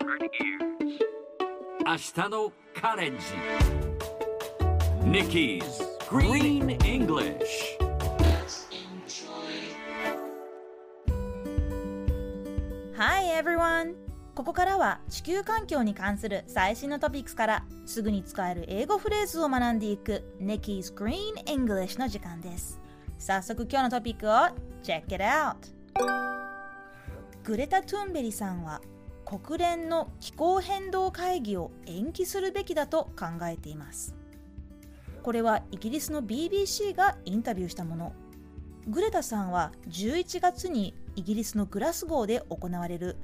明日のカレンジ Nikki's Green English Hi everyone! ここからは地球環境に関する最新のトピックスからすぐに使える英語フレーズを学んでいく Nikki's Green English の時間です。早速今日のトピックを Check it out! グレタ・トゥンベリさんは国連の気候変動会議を延期するべきだと考えています。これはイギリスの BBC がインタビューしたもの。グレタさんは11月にイギリスのグラスゴーで行われる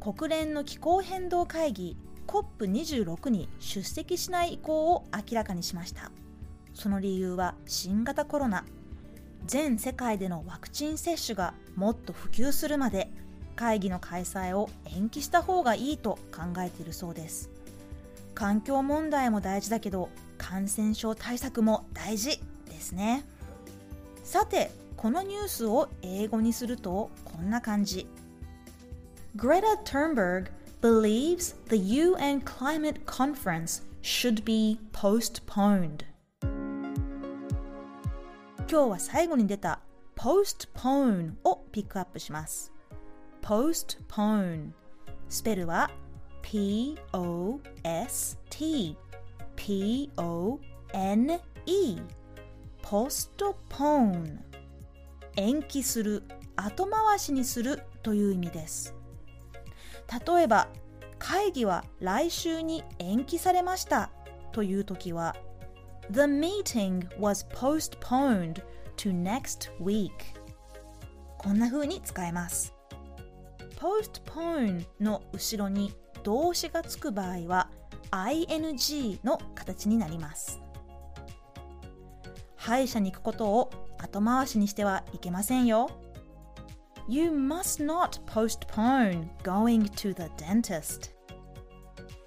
国連の気候変動会議 COP26 に出席しない意向を明らかにしましたその理由は新型コロナ全世界でのワクチン接種がもっと普及するまで会議の開催を延期した方がいいと考えているそうです。環境問題も大事だけど感染症対策も大事ですね。さてこのニュースを英語にするとこんな感じ。Greta Thunberg believes the UN climate conference should be postponed. 今日は最後に出た postpone をピックアップします。Postpone スペルは P-O-S-T P-O-N-E postpone 延期する後回しにするという意味です例えば会議は来週に延期されましたという時は The meeting was postponed to next week こんな風に使えます postpone の後ろに動詞がつく場合は ing の形になります歯医者に行くことを後回しにしてはいけませんよ。You must not postpone going to the dentist.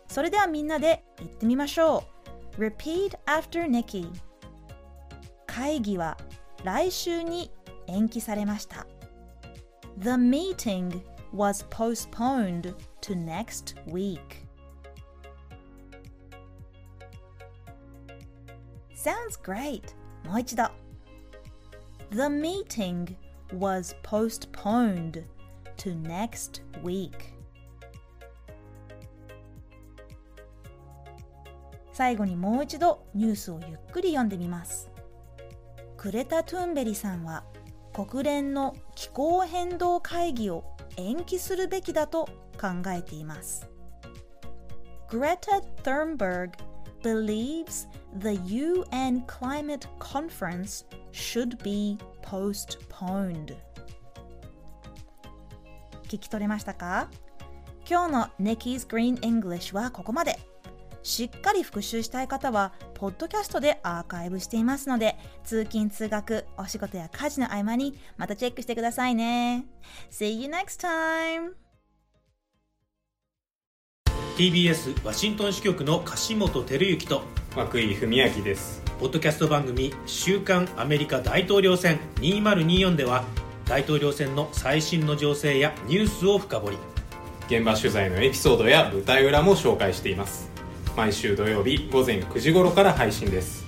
それではみんなで言ってみましょう。Repeat after Nikki. 会議は来週に延期されました。The meeting was postponed to next week. Sounds great! もう一度。The meeting was postponed to next week. 最後にもう一度ニュースをゆっくり読んでみます。グレタ・トゥンベリさんは国連の気候変動会議を延期するべきだと考えています。Greta Thunberg believes the UN climate conference should be postponed 聞き取れましたか今日の Nikki's Green English はここまでしっかり復習したい方はポッドキャストでアーカイブしていますので通勤通学お仕事や家事の合間にまたチェックしてくださいね。See you next time! TBS ワシントン支局の樫本照之と涌井文明です。ポッドキャスト番組「週刊アメリカ大統領選2024」では大統領選の最新の情勢やニュースを深掘り。現場取材のエピソードや舞台裏も紹介しています毎週土曜日午前9時頃から配信です。